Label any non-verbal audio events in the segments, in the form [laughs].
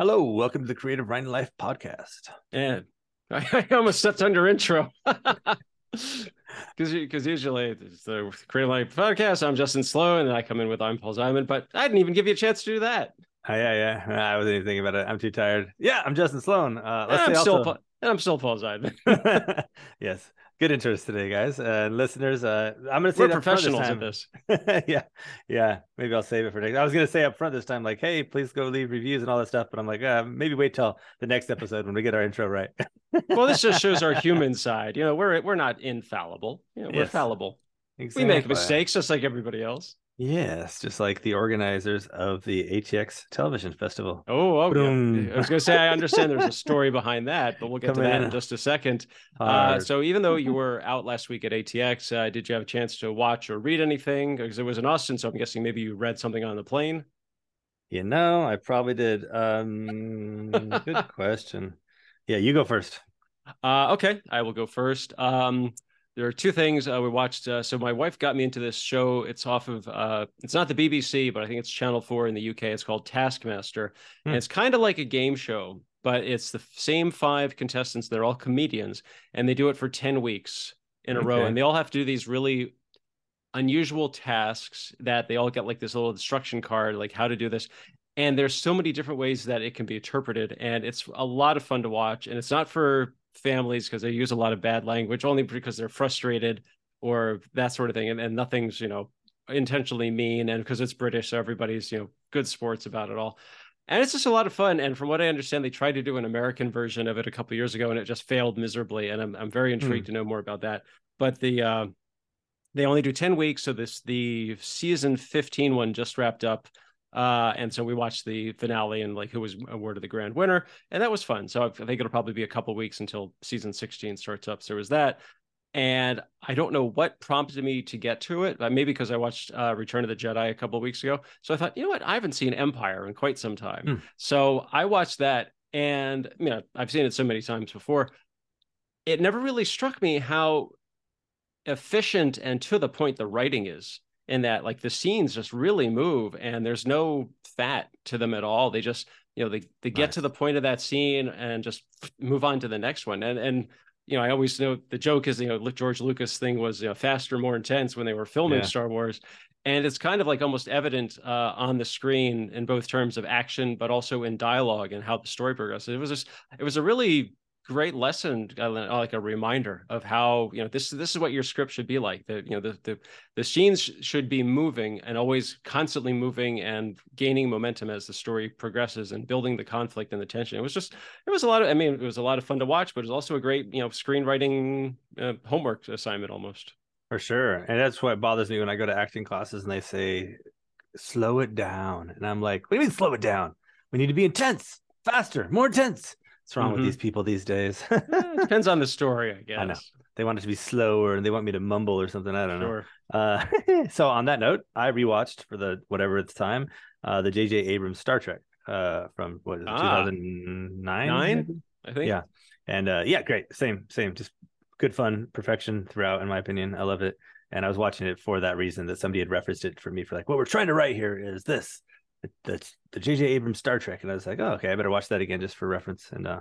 Hello, welcome to the Creative Writing Life podcast. And [laughs] I, I almost stepped under intro [laughs] because because usually it's the Creative Life podcast. I'm Justin Sloan, and then I come in with I'm Paul Zeidman, but I didn't even give you a chance to do that. Oh, yeah, yeah. I wasn't even thinking about it. I'm too tired. Yeah, I'm Justin Sloan. Uh, let's And I'm say still also... Pa- and I'm still Paul Zeidman. [laughs] yes, good interest today, guys and listeners. Uh, I'm going to say We're it up front professionals at this [laughs] yeah, yeah. Maybe I'll save it for next. I was going to say up front this time, like, hey, please go leave reviews and all that stuff. But I'm like, uh, maybe wait till the next episode when we get our intro right. [laughs] Well, this just shows our human side. You know, we're we're not infallible. You know, we're Yes. fallible. We make mistakes just like everybody else. Yes, just like the organizers of the ATX Television Festival. Oh, oh. I was going to say I understand there's a [laughs] story behind that, but we'll get Come to that in. in just a second. Uh, so even though you [laughs] were out last week at ATX, uh, did you have a chance to watch or read anything? Because it was in Austin, so I'm guessing maybe you read something on the plane. You know, I probably did. Um, good [laughs] question. Yeah, you go first. Uh, okay, I will go first. Um, there are two things uh, we watched. Uh, so my wife got me into this show. It's off of. Uh, it's not the BBC, but I think it's Channel Four in the UK. It's called Taskmaster, Hmm. and it's kind of like a game show, but it's the same five contestants. They're all comedians, and they do it for ten weeks in a row, and they all have to do these really unusual tasks that they all get like this little instruction card, like how to do this. And there's so many different ways that it can be interpreted, and it's a lot of fun to watch. And it's not for families because they use a lot of bad language, only because they're frustrated or that sort of thing. And, and nothing's you know intentionally mean, and because it's British, so everybody's you know good sports about it all. And it's just a lot of fun. And from what I understand, they tried to do an American version of it a couple years ago, and it just failed miserably. And I'm I'm very intrigued to know more about that. But the uh, they only do 10 weeks so this the season 15 one just wrapped up uh and so we watched the finale and like who was awarded the grand winner and that was fun. So i think it'll probably be a couple weeks until season 16 starts up. So there was that. And i don't know what prompted me to get to it but maybe because i watched uh return of the jedi a couple of weeks ago. So i thought you know what? I haven't seen empire in quite some time. Hmm. so i watched that and you know i've seen it so many times before. It never really struck me how efficient and to the point the writing is in that like the scenes just really move and there's no fat to them at all they just you know they they get Nice. to the point of that scene and just move on to the next one and and you know i always know the joke is you know george lucas thing was you know faster more intense when they were filming Yeah. star wars and it's kind of like almost evident uh, on the screen in both terms of action but also in dialogue and how the story progresses it was just it was a really great lesson uh, like a reminder of how you know this this is what your script should be like the you know the the, the scenes should be moving and always constantly moving and gaining momentum as the story progresses and building the conflict and the tension it was just it was a lot of i mean it was a lot of fun to watch but it was also a great you know screenwriting uh, homework assignment almost For sure. And that's what bothers me when I go to acting classes and they say, slow it down. And I'm like, what do you mean slow it down? We need to be intense, faster, more intense. What's wrong with Mhm. these people these days? [laughs] Eh, depends on the story i guess I know. they want it to be slower and they want me to mumble or something. I don't know. sure Uh, [laughs] so on that note, I rewatched for the whatever it's time, uh, the J.J. Abrams Star Trek uh, from what is it, Ah. 2009? Nine? i think Yeah. And uh, yeah, great. Same, same. Just good fun, perfection throughout, in my opinion. I love it. And I was watching it for that reason that somebody had referenced it for me for like, what we're trying to write here is this, the the, J.J. Abrams Star Trek. And I was like, oh, okay, I better watch that again just for reference. And uh,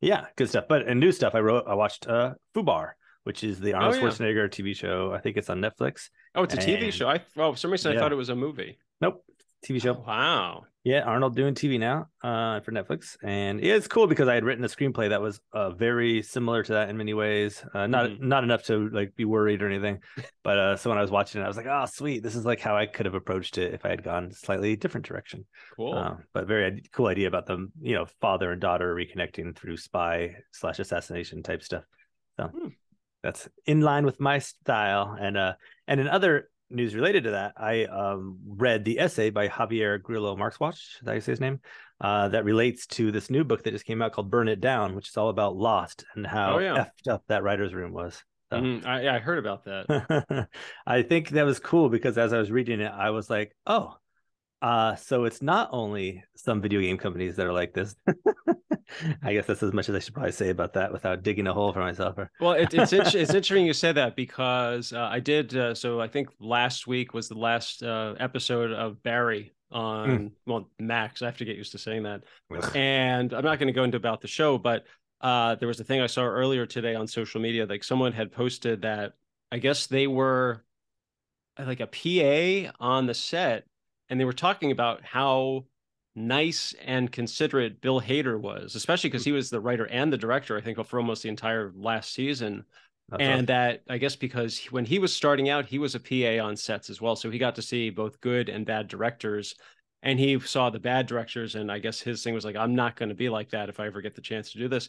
yeah, good stuff. But and new stuff, I wrote, I watched uh, Fubar, which is the Arnold Oh, yeah. Schwarzenegger TV show. I think it's on Netflix. oh it's a tv show i oh for some reason i thought it was a movie Nope, TV show. Oh, wow Yeah, Arnold doing TV now uh, for Netflix, and yeah, it's cool because I had written a screenplay that was uh, very similar to that in many ways. Uh, not Mhm. not enough to like be worried or anything, [laughs] but uh, so when I was watching it, I was like, "Oh, sweet! This is like how I could have approached it if I had gone slightly different direction." cool Uh, but very cool idea about them, you know, father and daughter reconnecting through spy slash assassination type stuff. So Hmm. that's in line with my style. And uh, and in other news related to that, I um read the essay by Javier Grillo Marxuach, that you say his name? Uh, that relates to this new book that just came out called Burn It Down, which is all about Lost and how Oh, yeah. effed up that writer's room was. So- Mhm. I, I heard about that. [laughs] I think that was cool because as I was reading it, I was like, oh, uh, so it's not only some video game companies that are like this. [laughs] I guess that's as much as I should probably say about that without digging a hole for myself. Or... Well, it, it's it's [laughs] interesting you say that because uh, I did. Uh, so I think last week was the last uh, episode of Barry on well Max. I have to get used to saying that. and I'm not going to go into about the show, but uh, there was a thing I saw earlier today on social media. Like someone had posted that I guess they were uh, like a PA on the set, and they were talking about how nice and considerate Bill Hader was, especially because he was the writer and the director, I think, for almost the entire last season. That's and awesome. that I guess because when he was starting out, he was a PA on sets as well. So he got to see both good and bad directors. And he saw the bad directors. And I guess his thing was like, I'm not going to be like that if I ever get the chance to do this.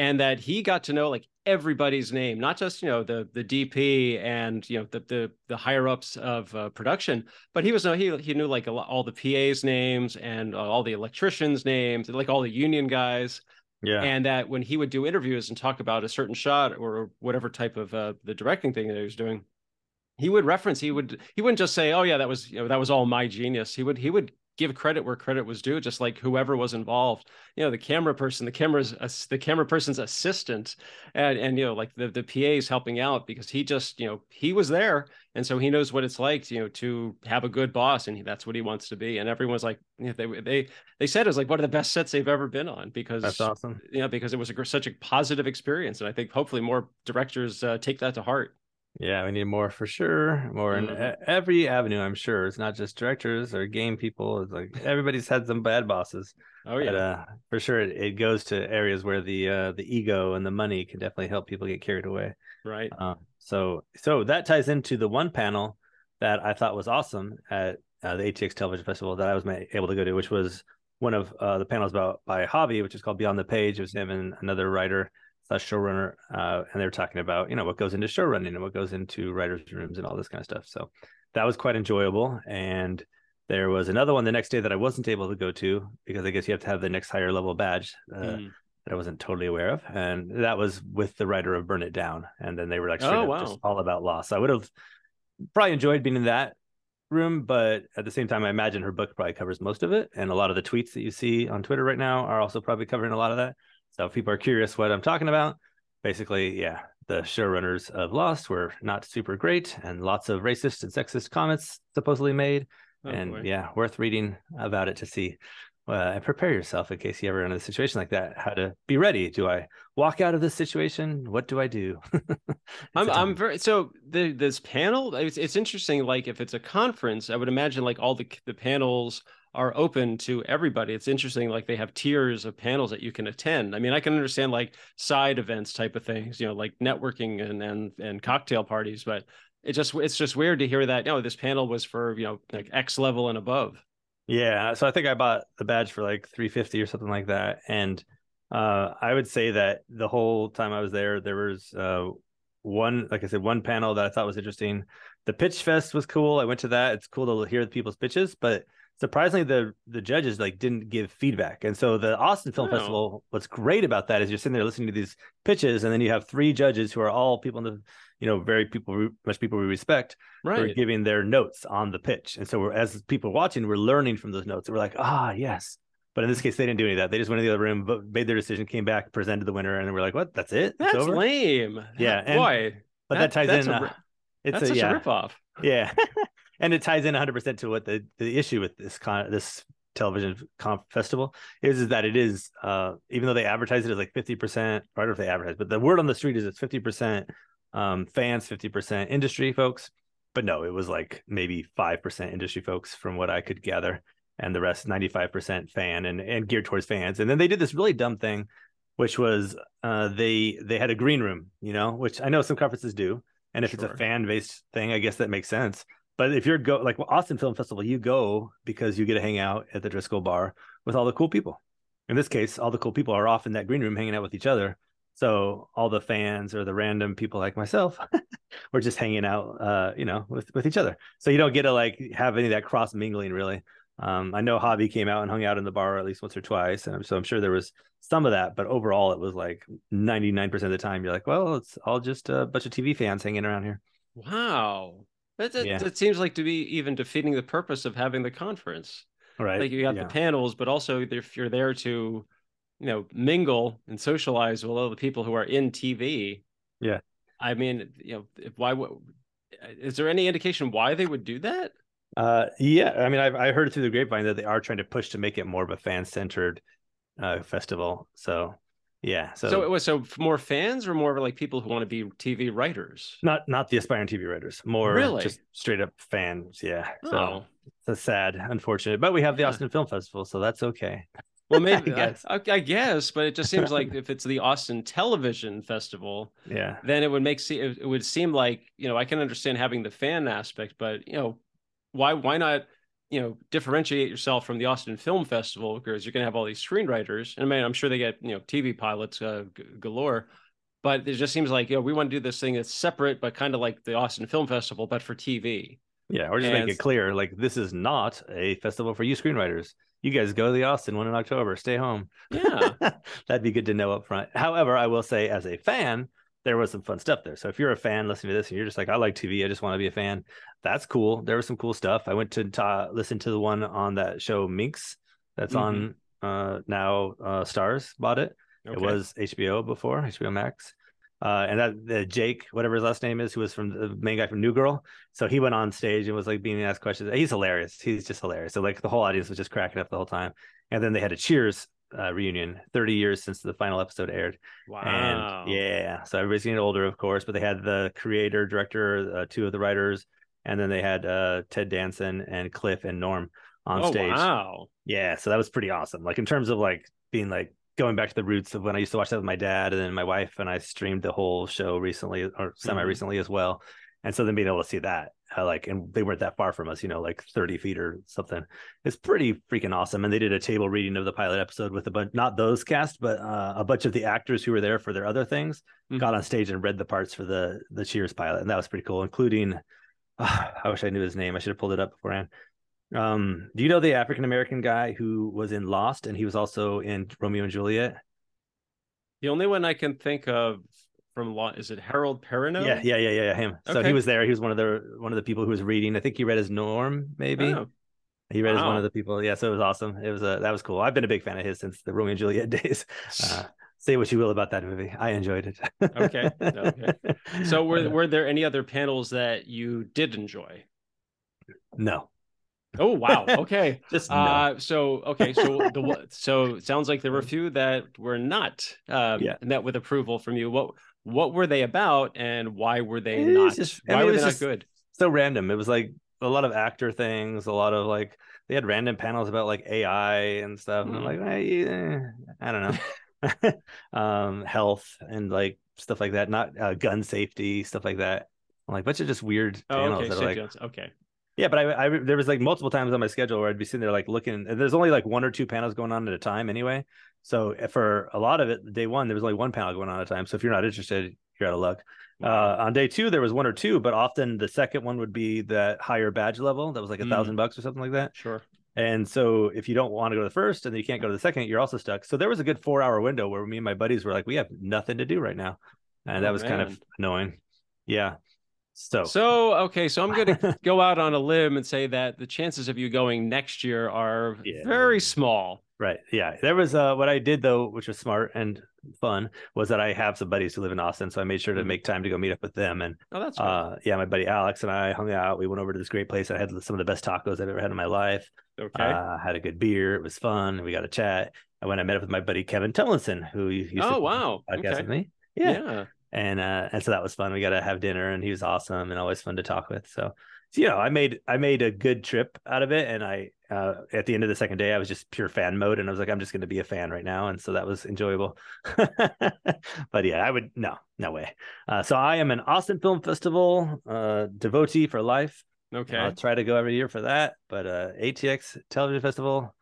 And that he got to know like everybody's name, not just, you know, the the DP and, you know, the the, the higher ups of uh, production, but he was, no he, he knew like lot, all the PA's names and uh, all the electricians' names and like all the union guys. Yeah. And that when he would do interviews and talk about a certain shot or whatever type of uh, the directing thing that he was doing, he would reference. He would he wouldn't just say, "Oh yeah, that was you know that was all my genius." He would he would give credit where credit was due, just like whoever was involved. You know, the camera person, the camera's the camera person's assistant, and and you know, like the the PA's helping out because he just you know he was there, and so he knows what it's like, you know, to have a good boss, and he, that's what he wants to be. And everyone's like, you know, they they they said it was like one of the best sets they've ever been on because that's awesome. You know, because it was a, such a positive experience, and I think hopefully more directors uh, take that to heart. Yeah, we need more for sure. More in mm-hmm. every avenue, I'm sure. It's not just directors or game people. It's like everybody's had some bad bosses. Oh yeah, but, uh, for sure. It, it, goes to areas where the uh, the ego and the money can definitely help people get carried away. Right. Uh, so so that ties into the one panel that I thought was awesome at uh, the ATX Television Festival that I was able to go to, which was one of uh, the panels about by Javi, which is called Beyond the Page. It was him and another writer slash showrunner, uh, and they were talking about you know what goes into showrunning and what goes into writers' rooms and all this kind of stuff. So that was quite enjoyable. And there was another one the next day that I wasn't able to go to because I guess you have to have the next higher level badge uh, mm. that I wasn't totally aware of, and that was with the writer of Burn It Down. And then they were like, oh, wow. just all about loss. I would have probably enjoyed being in that room, but at the same time, I imagine her book probably covers most of it, and a lot of the tweets that you see on Twitter right now are also probably covering a lot of that. So if people are curious what I'm talking about, basically, yeah, the showrunners of Lost were not super great and lots of racist and sexist comments supposedly made. Oh, and boy. yeah, worth reading about it to see uh, and prepare yourself in case you ever in a situation like that. How to be ready? Do I walk out of this situation? What do I do? [laughs] I'm I'm very so the this panel. It's it's interesting. Like if it's a conference, I would imagine like all the the panels are open to everybody. It's interesting, like they have tiers of panels that you can attend. I mean, I can understand like side events type of things, you know, like networking and and and cocktail parties, but it just it's just weird to hear that. You know, this panel was for you know like X level and above. Yeah, so I think I bought the badge for like three fifty or something like that, and uh, I would say that the whole time I was there, there was uh, one, like I said, one panel that I thought was interesting. The pitch fest was cool. I went to that. It's cool to hear the people's pitches, but surprisingly the the judges like didn't give feedback. And so the austin film festival what's great about that is you're sitting there listening to these pitches and then you have three judges who are all people in the you know very people much people we respect right. who are giving their notes on the pitch. And so we're as people watching we're learning from those notes. And we're like ah yes. But in this case they didn't do any of that. They just went in the other room made their decision came back presented the winner and we're like what? That's it? That's lame. Yeah and, boy but that, that ties in a, uh, it's that's a, such yeah, a ripoff. Yeah [laughs] and it ties in 100% to what the, the issue with this con this television comp festival is is that it is uh even though they advertise it as like 50% I don't know if they advertise but the word on the street is it's 50% um fans 50% industry folks. But no it was like maybe 5% industry folks from what i could gather and the rest 95% fan and and geared towards fans. And then they did this really dumb thing which was uh they they had a green room you know which i know some conferences do. And if sure. it's a fan based thing i guess that makes sense but if you're go like Austin Film Festival, you go because you get to hang out at the Driscoll Bar with all the cool people. In this case, all the cool people are off in that green room hanging out with each other. So all the fans or the random people like myself, [laughs] we're just hanging out, uh, you know, with with each other. So you don't get to like have any of that cross mingling really. Um, I know Javi came out and hung out in the bar at least once or twice, and so I'm sure there was some of that. But overall, it was like 99% of the time you're like, well, it's all just a bunch of TV fans hanging around here. Wow, that, that, yeah. that seems like to be even defeating the purpose of having the conference. Right. Like you have yeah. the panels, but also if you're there to, you know, mingle and socialize with all the people who are in TV. Yeah. I mean, you know, why would is there any indication why they would do that? Uh, yeah, I mean, I've I heard through the grapevine that they are trying to push to make it more of a fan centered uh, festival. So yeah, so, So it was so more fans or more like people who want to be TV writers. not not the aspiring TV writers, more Really? just straight up fans. Yeah, so Oh, it's a sad, unfortunate, but we have the Austin Film Festival, so that's okay. well, [laughs] maybe I guess. I, I guess, but it just seems [laughs] like if it's the Austin Television Festival, Yeah, then it would make it would seem like you know I can understand having the fan aspect, but you know why why not you know differentiate yourself from the Austin Film Festival because you're going to have all these screenwriters, and I mean I'm sure they get you know TV pilots uh, g- galore, but it just seems like you know we want to do this thing that's separate but kind of like the Austin Film Festival but for TV. yeah, or just make it clear, like this is not a festival for you screenwriters. You guys go to the Austin one in October. Stay home. Yeah, [laughs] That'd be good to know up front. However, I will say, as a fan, there was some fun stuff there. So if you're a fan listening to this and you're just like, I like TV, I just want to be a fan, that's cool. There was some cool stuff. I went to ta- listen to the one on that show Minx that's on uh, now uh, Starz bought it. It was HBO before, HBO Max. Uh, and that the Jake, whatever his last name is, who was from the main guy from New Girl. So he went on stage and was like being asked questions. He's hilarious. He's just hilarious. So like the whole audience was just cracking up the whole time. And then they had a Cheers uh, reunion, 30 years since the final episode aired. wow. And yeah, so everybody's getting older, of course, but they had the creator, director, uh, two of the writers, and then they had uh, Ted Danson and Cliff and Norm on oh stage. wow. Yeah, so that was pretty awesome. Like in terms of like being like going back to the roots of when I used to watch that with my dad and then my wife and I streamed the whole show recently or semi recently as well. And so then being able to see that, uh, like, and they weren't that far from us, you know, like 30 feet or something. It's pretty freaking awesome. And they did a table reading of the pilot episode with a bunch, not those cast, but uh, a bunch of the actors who were there for their other things Mhm. got on stage and read the parts for the the Cheers pilot. And that was pretty cool, including, [sighs] I wish I knew his name. I should have pulled it up beforehand. Um, do you know the African American guy who was in Lost and he was also in Romeo and Juliet? The only one I can think of from law is it Harold Perrineau? Yeah, yeah, yeah, yeah, him. So he was there. He was one of the one of the people who was reading. I think he read as Norm, maybe. Oh, He read as one of the people. Yeah, so it was awesome. It was a that was cool. I've been a big fan of his since the Romeo and Juliet [laughs] days. Uh, [sighs] say what you will about that movie. I enjoyed it. Okay, okay. so [laughs] were were there any other panels that you did enjoy? no, Oh wow. [laughs] Okay. just no. Uh, so okay, so the so sounds like there were a few that were not um, Yeah. met with approval from you. What what were they about, and why were they It's not? just- I why mean, were they not good? so random. It was like a lot of actor things, a lot of like they had random panels about like AI and stuff. And I'm Mhm. like, eh, I don't know. [laughs] [laughs] um, health and like stuff like that, not uh, gun safety, stuff like that. I'm like bunch of just weird Oh, panels okay. that are like. Okay. Yeah, but I, I there was like multiple times on my schedule where I'd be sitting there like looking. and There's only like one or two panels going on at a time anyway. So for a lot of it, day one there was only one panel going on at a time. So if you're not interested, you're out of luck. Uh, on day two there was one or two, but often the second one would be that higher badge level that was like a Mm. thousand bucks or something like that. Sure. And so if you don't want to go to the first and then you can't go to the second, you're also stuck. So there was a good four hour window where me and my buddies were like, we have nothing to do right now, and that was kind of annoying. Yeah. So, So okay, so I'm going [laughs] to go out on a limb and say that the chances of you going next year are Yeah. very small. Right. Yeah. There was uh what I did though, which was smart and fun, was that I have some buddies who live in Austin. So I made sure to Mhm. make time to go meet up with them. And Oh, that's uh yeah, my buddy Alex and I hung out. We went over to this great place. I had some of the best tacos I've ever had in my life. okay. Uh had a good beer. It was fun. We got a chat. I went I met up with my buddy Kevin Tillinson, who used to oh wow. podcast Okay. with me. Yeah. Yeah. And uh and so that was fun. We got to have dinner and he was awesome and always fun to talk with. So so, you know, I made I made a good trip out of it, and I uh, at the end of the second day, I was just pure fan mode, and I was like, I'm just going to be a fan right now, and so that was enjoyable. [laughs] but yeah, I would no, no way. Uh, so I am an Austin Film Festival uh, devotee for life. Okay. I'll try to go every year for that, but uh, ATX Television Festival,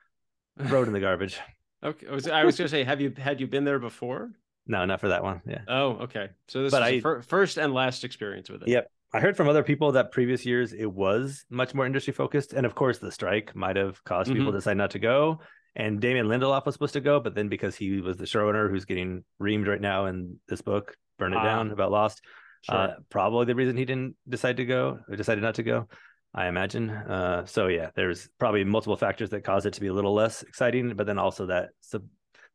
it in the garbage. [laughs] Okay. I was, I was going to say, have you had you been there before? No, not for that one. Yeah. Oh, okay. So this But is I- fir- first and last experience with it. Yep. I heard from other people that previous years it was much more industry focused. And of course, the strike might have caused people to decide not to go. And Damon Lindelof was supposed to go, but then because he was the showrunner who's getting reamed right now in this book, Burn It Ah. Down about Lost, Sure. uh, probably the reason he didn't decide to go or decided not to go, I imagine. Uh, so yeah, there's probably multiple factors that cause it to be a little less exciting, but then also that sub,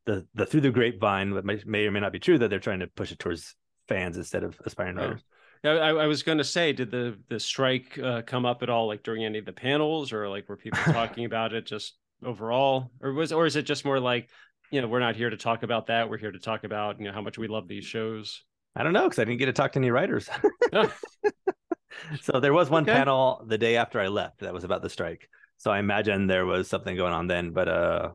the the through the grapevine, what may, may or may not be true, that they're trying to push it towards fans instead of aspiring writers. I, I was going to say, did the the strike uh, come up at all, like during any of the panels, or like were people [laughs] talking about it just overall, or was, or is it just more like, you know, we're not here to talk about that. We're here to talk about, you know, how much we love these shows. I don't know because I didn't get to talk to any writers. [laughs] so there was one okay. panel the day after I left that was about the strike. So I imagine there was something going on then, but uh,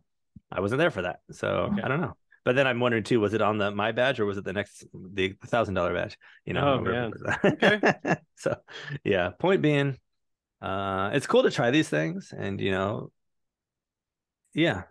I wasn't there for that. So okay. I don't know. But then I'm wondering too, was it on the my badge or was it the next the thousand dollar badge? You know, oh, man. okay. [laughs] so yeah, point being, uh, it's cool to try these things, and you know, yeah.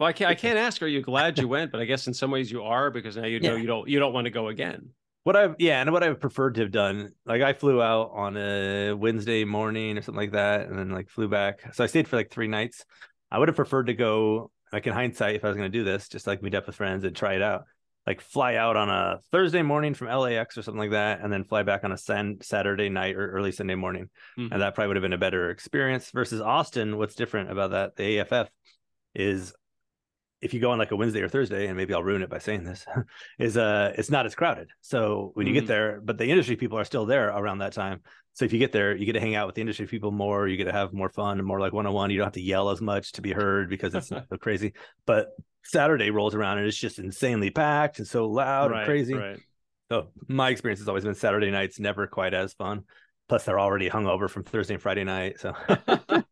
Well, I can't I can't ask. Are you glad you [laughs] went? But I guess in some ways you are because now you know yeah. you don't you don't want to go again. What I've yeah, and what I've preferred to have done, like I flew out on a Wednesday morning or something like that, and then like flew back. So I stayed for like three nights. I would have preferred to go like in hindsight, if I was going to do this, just like meet up with friends and try it out, like fly out on a Thursday morning from LAX or something like that, and then fly back on a san- Saturday night or early Sunday morning, mm-hmm. and that probably would have been a better experience. Versus Austin, what's different about that? The AFF is if you go on like a Wednesday or Thursday, and maybe I'll ruin it by saying this, [laughs] is uh it's not as crowded. So when you mm-hmm. get there, but the industry people are still there around that time. So if you get there, you get to hang out with the industry people more, you get to have more fun and more like one on one. You don't have to yell as much to be heard because it's [laughs] so crazy. But Saturday rolls around and it's just insanely packed and so loud right, and crazy. Right. So my experience has always been Saturday nights never quite as fun. Plus they're already hungover from Thursday and Friday night. So [laughs]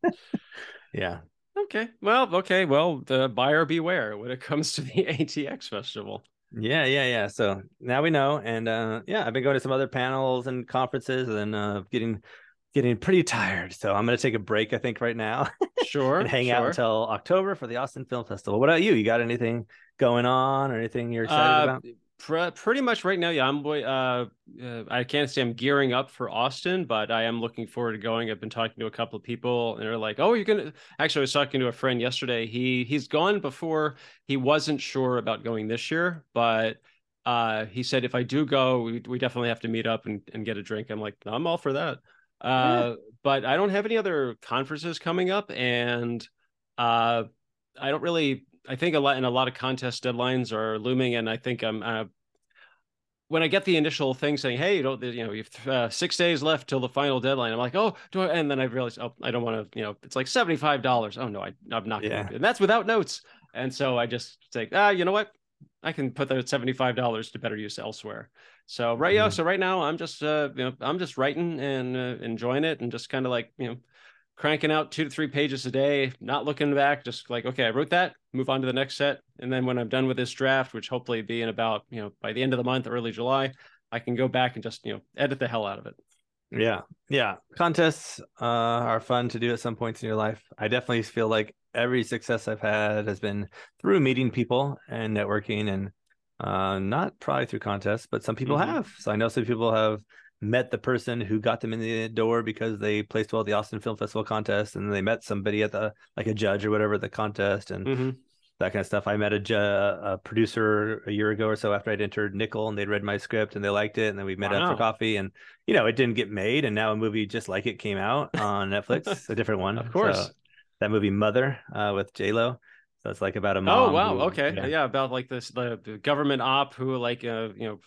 yeah. Okay. Well, okay. Well, the buyer beware when it comes to the [laughs] ATX festival. Yeah, yeah, yeah. So now we know. And uh yeah, I've been going to some other panels and conferences and uh getting getting pretty tired. So I'm gonna take a break, I think, right now. [laughs] Sure. and hang sure. out until October for the Austin Film Festival. What about you? You got anything going on or anything you're excited uh, about? Pretty much right now, yeah. I'm boy. Uh, uh, I can't say I'm gearing up for Austin, but I am looking forward to going. I've been talking to a couple of people, and they're like, "Oh, you're gonna." Actually, I was talking to a friend yesterday. He he's gone before. He wasn't sure about going this year, but uh, he said if I do go, we, we definitely have to meet up and, and get a drink. I'm like, I'm all for that. Uh, yeah. But I don't have any other conferences coming up, and uh, I don't really I think a lot and a lot of contest deadlines are looming, and I think I'm uh, when I get the initial thing saying, "Hey, you know, you know, you have uh, six days left till the final deadline," I'm like, "Oh, do I?" And then I realize, "Oh, I don't want to." You know, it's like seventy five dollars. Oh no, I, I'm not. Yeah. Gonna, and that's without notes. And so I just say, ah, you know what? I can put that seventy five dollars to better use elsewhere. So right, mm-hmm. yeah. So right now, I'm just, uh, you know, I'm just writing and uh, enjoying it, and just kind of like, you know cranking out two to three pages a day, not looking back, just like, okay, I wrote that, move on to the next set. And then when I'm done with this draft, which hopefully be in about, you know, by the end of the month, early July, I can go back and just, you know, edit the hell out of it. Yeah. Yeah. Contests uh, are fun to do at some points in your life. I definitely feel like every success I've had has been through meeting people and networking and uh, not probably through contests, but some people mm-hmm. have. So I know some people have met the person who got them in the door because they placed well at the Austin Film Festival contest, and they met somebody at the like a judge or whatever at the contest, and mm-hmm. that kind of stuff. I met a, ju- a, producer a year ago or so after I'd entered Nicholl, and they'd read my script and they liked it, and then we met wow. up for coffee, and you know it didn't get made, and now a movie just like it came out on [laughs] Netflix, a different one, of course. So, that movie Mother uh, with J Lo. It's like about a oh, mom. Oh wow, who, okay, yeah. yeah. about like this the, the government op who like uh, you know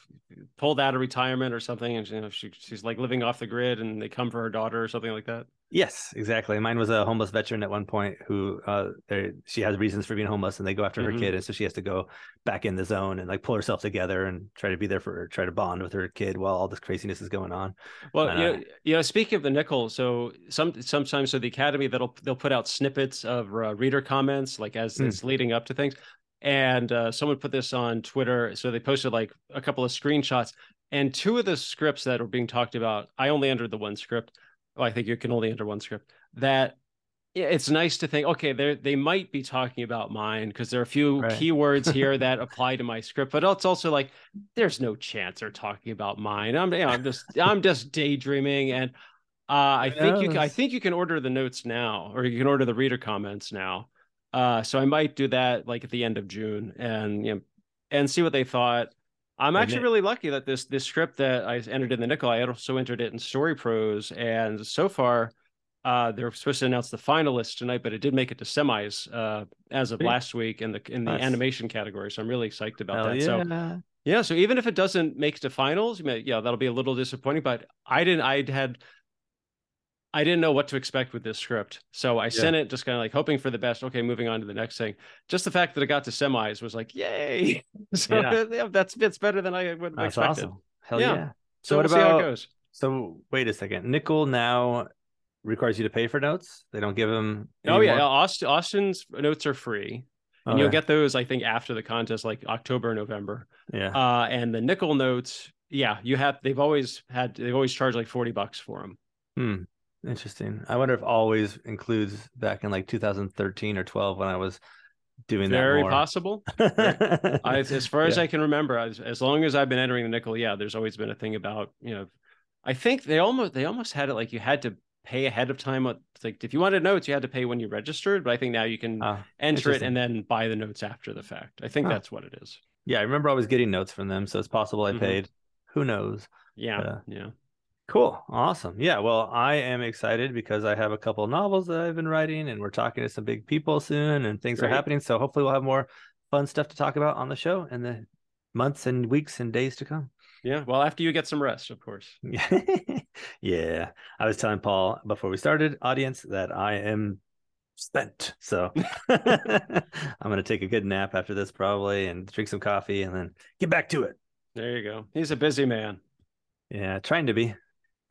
pulled out of retirement or something, and you know she she's like living off the grid, and they come for her daughter or something like that. Yes, exactly. Mine was a homeless veteran at one point who uh she has reasons for being homeless and they go after mm-hmm. her kid and so she has to go back in the zone and like pull herself together and try to be there for her, try to bond with her kid while all this craziness is going on. Well, uh, you, know, you know, speaking of the Nicholl, so some sometimes so the academy that'll they'll put out snippets of uh, reader comments like as mm. it's leading up to things. And uh, someone put this on Twitter, so they posted like a couple of screenshots and two of the scripts that were being talked about. I only entered the one script well, I think you can only enter one script. That it's nice to think, okay, they they might be talking about mine because there are a few right. keywords here [laughs] that apply to my script, but it's also like there's no chance they're talking about mine. I'm you know, I'm just I'm just daydreaming, and uh, I think you can, I think you can order the notes now, or you can order the reader comments now. Uh, so I might do that like at the end of June, and you know, and see what they thought. I'm actually really lucky that this this script that I entered in the Nicholl, I also entered it in StoryPros, and so far, uh, they're supposed to announce the finalists tonight, but it did make it to semis uh, as of last week in the in the nice. animation category. So I'm really psyched about Hell that. Yeah. So Yeah, so even if it doesn't make the finals, you may, yeah, that'll be a little disappointing. But I didn't. I had. I didn't know what to expect with this script, so I yeah. sent it just kind of like hoping for the best. Okay, moving on to the next thing. Just the fact that it got to semis was like, yay! [laughs] so yeah. [laughs] yeah that's it's better than I would have that's expected. Awesome. Hell yeah! yeah. So, so, what we'll about? So wait a second. Nicholl now requires you to pay for notes. They don't give them. Oh yeah, Austin, Austin's notes are free and okay. you'll get those I think after the contest, like October, November. Yeah. Uh, and the Nicholl notes, yeah, you have. They've always had. They've always charged like forty bucks for them. Hmm. Interesting. I wonder if always includes back in like 2013 or 12 when I was doing Very that. Very possible. [laughs] I, as far as yeah. I can remember, as, as long as I've been entering the Nicholl, yeah, there's always been a thing about you know. I think they almost they almost had it like you had to pay ahead of time. Like if you wanted notes, you had to pay when you registered, but I think now you can uh, enter it and then buy the notes after the fact. I think that's what it is. Yeah, I remember I was getting notes from them, so it's possible I mm-hmm. paid. Who knows? Yeah, uh, yeah. Cool, awesome. Yeah, well, I am excited because I have a couple of novels that I've been writing, and we're talking to some big people soon, and things Great. are happening. So hopefully, we'll have more fun stuff to talk about on the show in the months and weeks and days to come. Yeah. Well, after you get some rest, of course. [laughs] yeah. I was telling Paul before we started, audience, that I am spent. So [laughs] I'm going to take a good nap after this, probably, and drink some coffee and then get back to it. There you go. He's a busy man. Yeah. Trying to be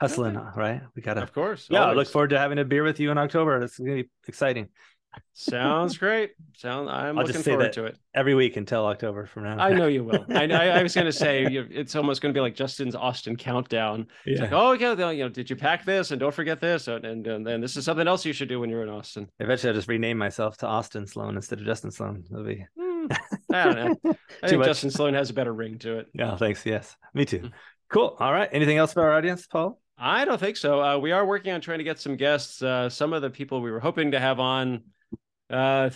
hustling, right? We got to, of course. Yeah. Always. I look forward to having a beer with you in October. It's going to be exciting. Sounds [laughs] great. Sound I'm I'll looking forward to it every week until October from now. I know you will. [laughs] I, I, I was going to say it's almost going to be like Justin's Austin countdown. Yeah. It's like, oh yeah, you know, did you pack this and don't forget this and and, and then this is something else you should do when you're in Austin. Eventually, I'll just rename myself to Austin Sloan instead of Justin Sloan. That'll be. Mm, I don't know. [laughs] I think much. Justin Sloan has a better ring to it. Yeah. Thanks. Yes. Me too. Mm. Cool. All right. Anything else for our audience, Paul? I don't think so. Uh, we are working on trying to get some guests. Uh, some of the people we were hoping to have on uh,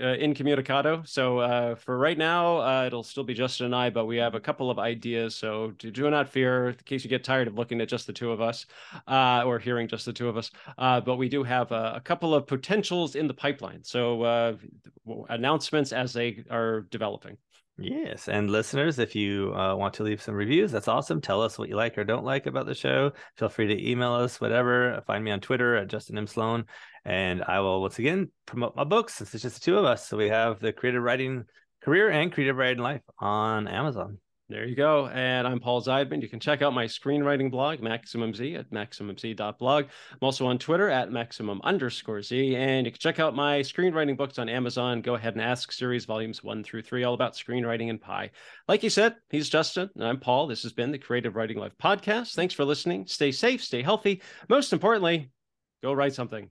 uh, incommunicado. So uh, for right now, uh, it'll still be Justin and I, but we have a couple of ideas. So do, do not fear in case you get tired of looking at just the two of us uh, or hearing just the two of us. Uh, but we do have a, a, couple of potentials in the pipeline. So uh, announcements as they are developing. Yes, and listeners, if you uh, want to leave some reviews, that's awesome. Tell us what you like or don't like about the show. Feel free to email us, whatever. Find me on Twitter at Justin M Sloan, and I will once again promote my books since it's just the two of us. So we have the creative writing career and creative writing life on Amazon. There you go. And I'm Paul Zeidman. You can check out my screenwriting blog, Maximum Z, at maximumz.blog. I'm also on Twitter at maximum underscore Z. And you can check out my screenwriting books on Amazon. Go ahead and ask series volumes one through three, all about screenwriting and pie. Like you said, he's Justin, and I'm Paul. This has been the Creative Writing Life podcast. Thanks for listening. Stay safe, stay healthy. Most importantly, go write something.